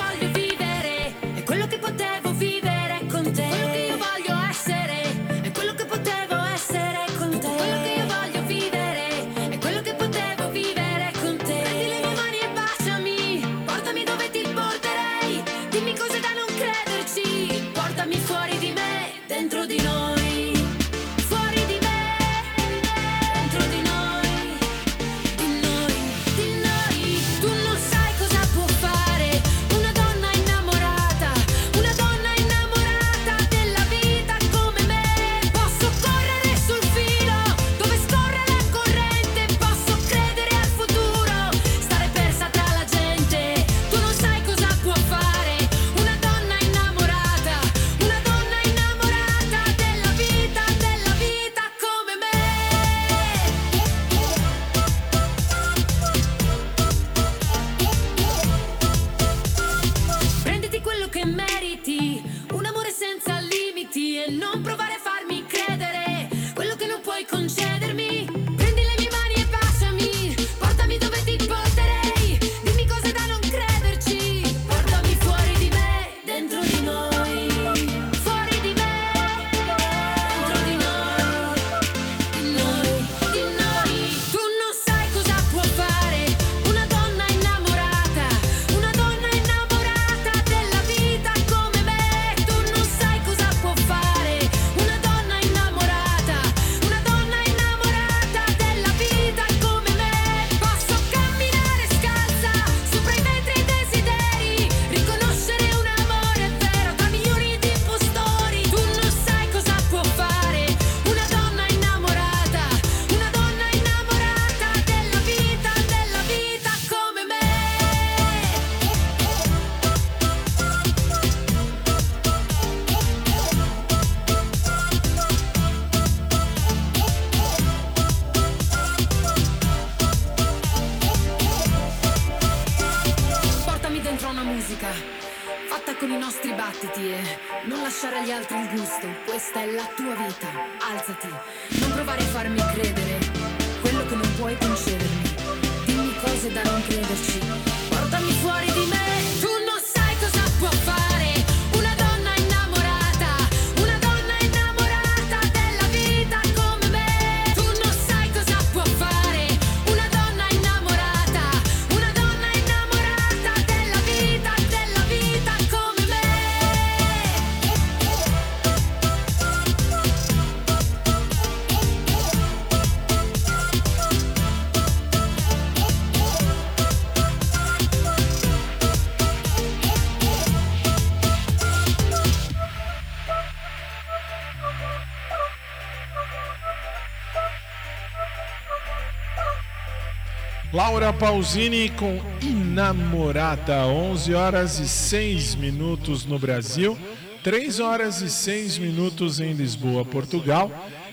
Speaker 2: Laura Pausini com Inamorada, 11 horas e 6 minutos no Brasil, 3 horas e 6 minutos em Lisboa, Portugal.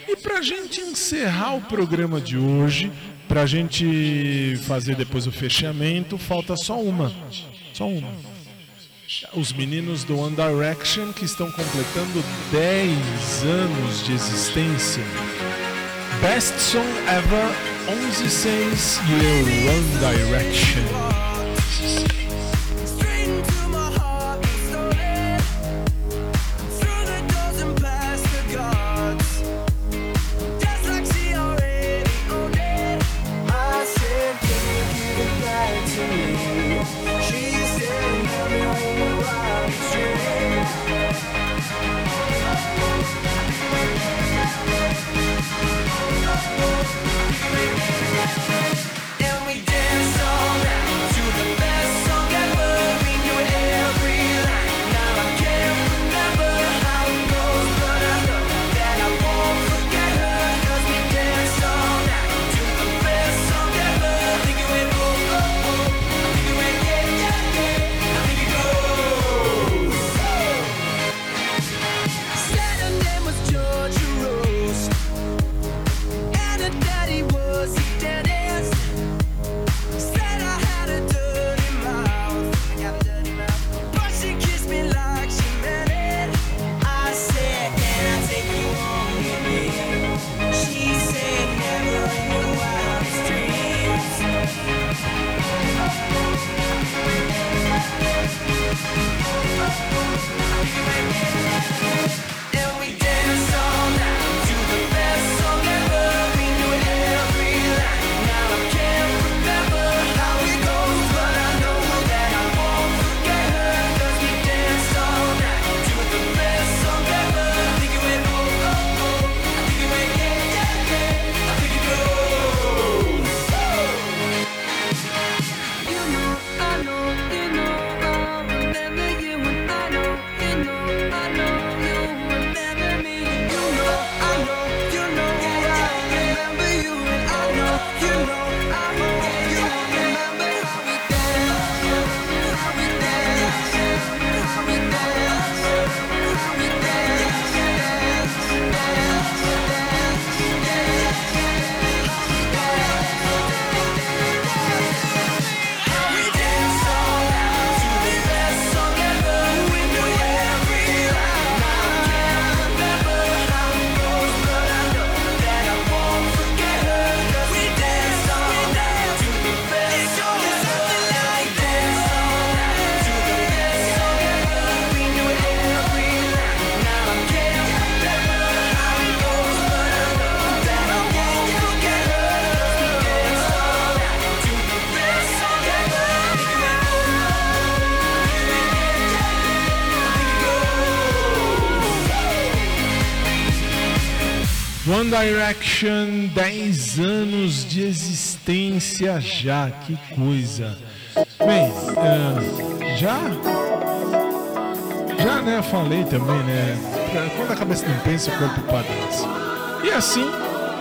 Speaker 2: E para a gente encerrar o programa de hoje, para a gente fazer depois o fechamento, falta só uma. Só uma. Os meninos do One Direction que estão completando 10 anos de existência. Best Song Ever
Speaker 1: Ozzy says you're wrong direction.
Speaker 2: One Direction, 10 anos de existência já, que coisa. Bem, uh, já? Já, né? Falei também, né? É, quando a cabeça não pensa, o corpo padece. E assim,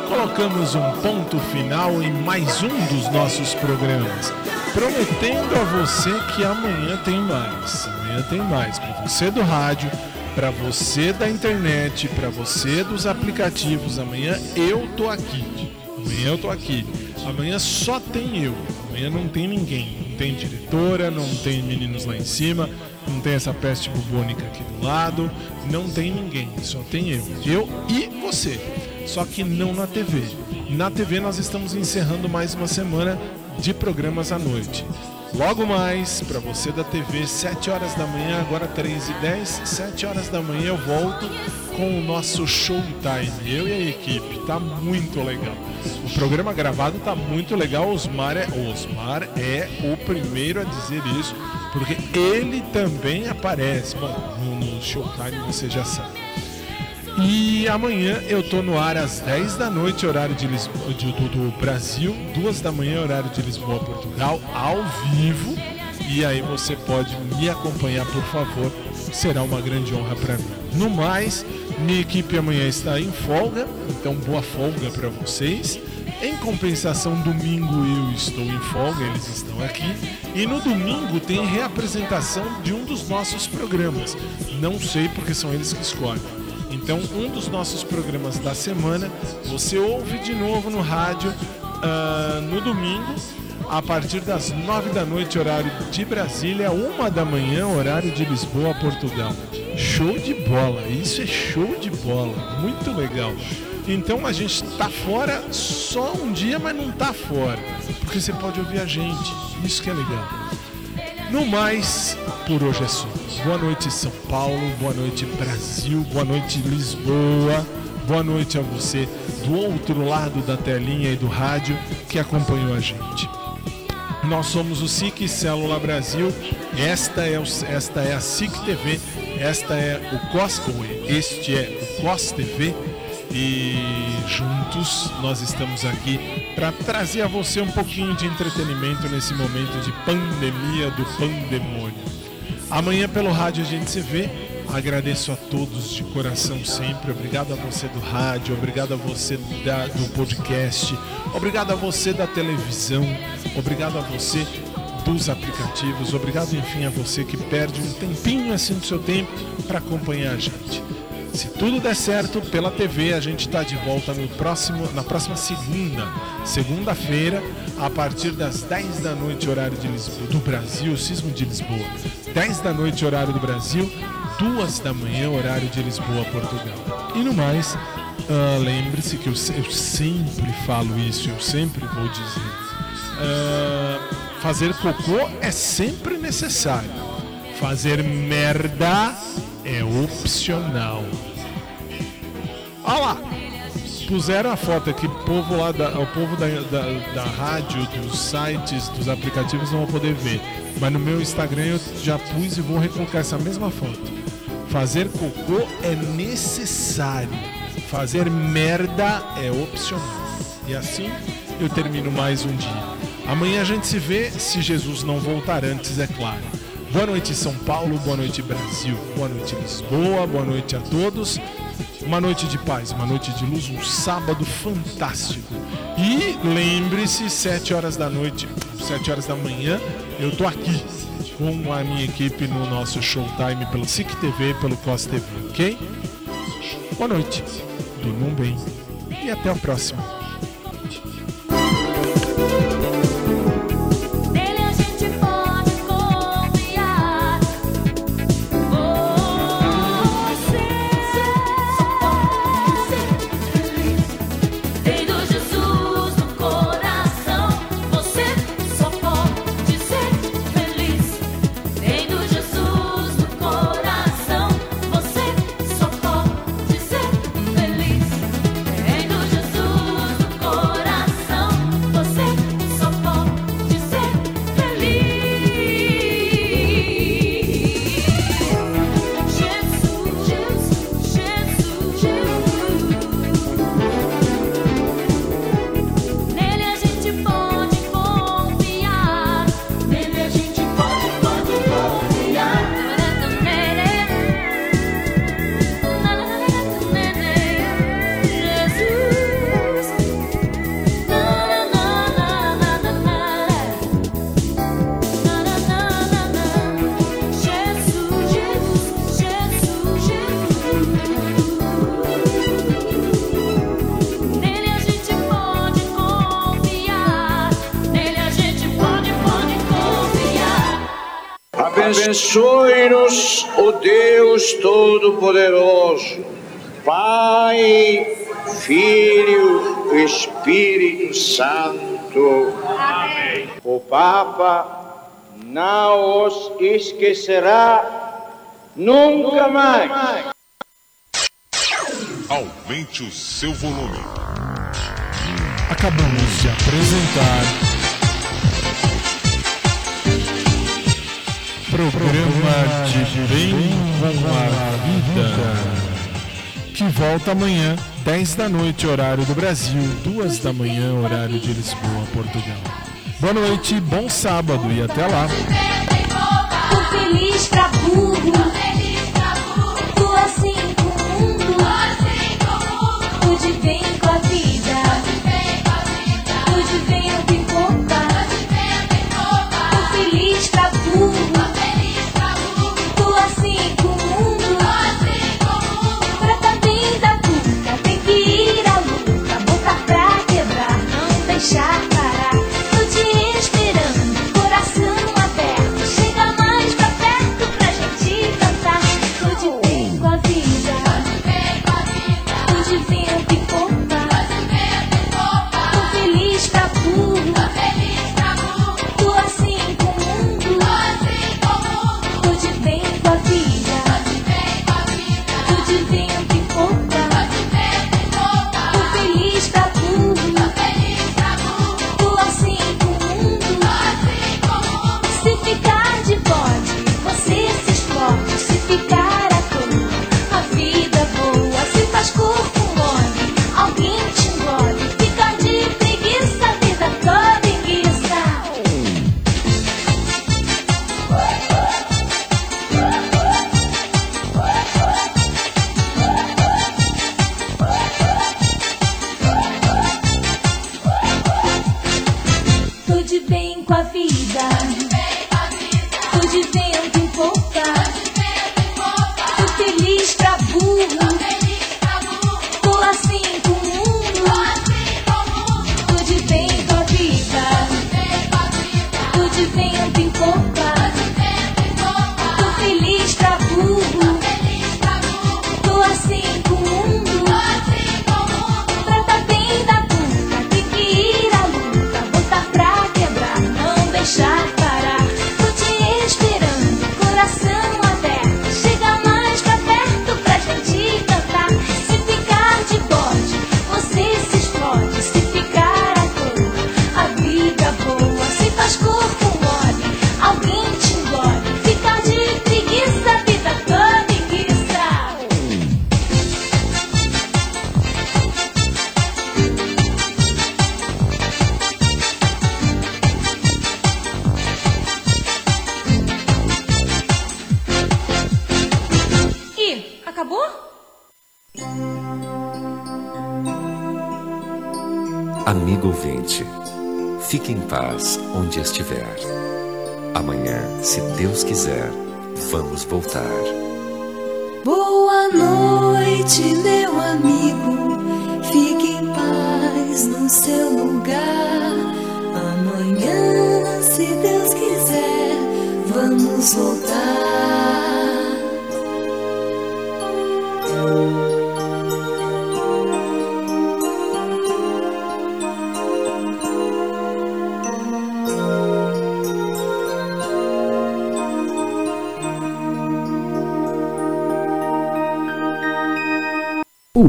Speaker 2: colocamos um ponto final em mais um dos nossos programas. Prometendo a você que amanhã tem mais. Amanhã tem mais. Para você do rádio para você da internet, para você dos aplicativos, amanhã eu tô aqui. Amanhã eu tô aqui. Amanhã só tem eu. Amanhã não tem ninguém. Não tem diretora, não tem meninos lá em cima, não tem essa peste bubônica aqui do lado, não tem ninguém. Só tem eu. Eu e você. Só que não na TV. Na TV nós estamos encerrando mais uma semana de programas à noite. Logo mais, para você da TV, 7 horas da manhã, agora 3 e 10, 7 horas da manhã eu volto com o nosso Showtime, eu e a equipe, tá muito legal. O programa gravado tá muito legal, Osmar é, Osmar é o primeiro a dizer isso, porque ele também aparece. Bom, no, no Showtime você já sabe. E amanhã eu tô no ar às 10 da noite, horário de Lisboa, de- do, do Brasil, 2 da manhã, horário de Lisboa, Portugal, ao vivo. E aí você pode me acompanhar, por favor. Será uma grande honra para mim. No mais, minha equipe amanhã está em folga, então boa folga para vocês. Em compensação, domingo eu estou em folga, eles estão aqui. E no domingo tem reapresentação de um dos nossos programas. Não sei porque são eles que escolhem. Então, um dos nossos programas da semana você ouve de novo no rádio ah, no domingo, a partir das nove da noite, horário de Brasília, uma da manhã, horário de Lisboa, Portugal. Show de bola, isso é show de bola, muito legal. Então a gente tá fora só um dia, mas não tá fora, porque você pode ouvir a gente, isso que é legal. No mais, por hoje é só. Boa noite, São Paulo. Boa noite, Brasil. Boa noite, Lisboa. Boa noite a você do outro lado da telinha e do rádio que acompanhou a gente. Nós somos o SIC Célula Brasil. Esta é, o, esta é a SIC TV. Esta é o COS, ou este é o COS TV. E juntos nós estamos aqui para trazer a você um pouquinho de entretenimento nesse momento de pandemia do pandemônio. Amanhã pelo rádio a gente se vê. Agradeço a todos de coração sempre. Obrigado a você do rádio, obrigado a você da- do podcast, obrigado a você da televisão, obrigado a você dos aplicativos, obrigado enfim a você que perde um tempinho assim do seu tempo para acompanhar a gente. Se tudo der certo, pela TV a gente está de volta no próximo, na próxima segunda, segunda-feira, a partir das 10 da noite, horário de Lisboa, do Brasil, Sismo de Lisboa. 10 da noite, horário do Brasil, 2 da manhã, horário de Lisboa, Portugal. E no mais, ah, lembre-se que eu, eu sempre falo isso, eu sempre vou dizer. Ah, fazer cocô é sempre necessário. Fazer merda é opcional. Olha lá! Puseram a foto aqui, o povo lá da, o povo da, da, da rádio, dos sites, dos aplicativos não vão poder ver. Mas no meu Instagram eu já pus e vou recolocar essa mesma foto. Fazer cocô é necessário. Fazer merda é opcional. E assim eu termino mais um dia. Amanhã a gente se vê, se Jesus não voltar antes, é claro. Boa noite, São Paulo. Boa noite, Brasil. Boa noite, Lisboa. Boa noite a todos. Uma noite de paz, uma noite de luz, um sábado fantástico. E lembre-se, 7 horas da noite, 7 horas da manhã, eu tô aqui com a minha equipe no nosso Showtime pelo SIC TV, pelo COS TV, ok? Boa noite, durmam bem e até a próxima.
Speaker 15: Todo-Poderoso, Pai, Filho, Espírito Santo. Amém. O Papa não os esquecerá nunca mais.
Speaker 7: Aumente o seu volume.
Speaker 3: Acabamos de apresentar. programa de Bem com a Vida, que volta amanhã, 10 da noite, horário do Brasil, 2 da manhã, horário de Lisboa, Portugal. Boa noite, bom sábado e até lá.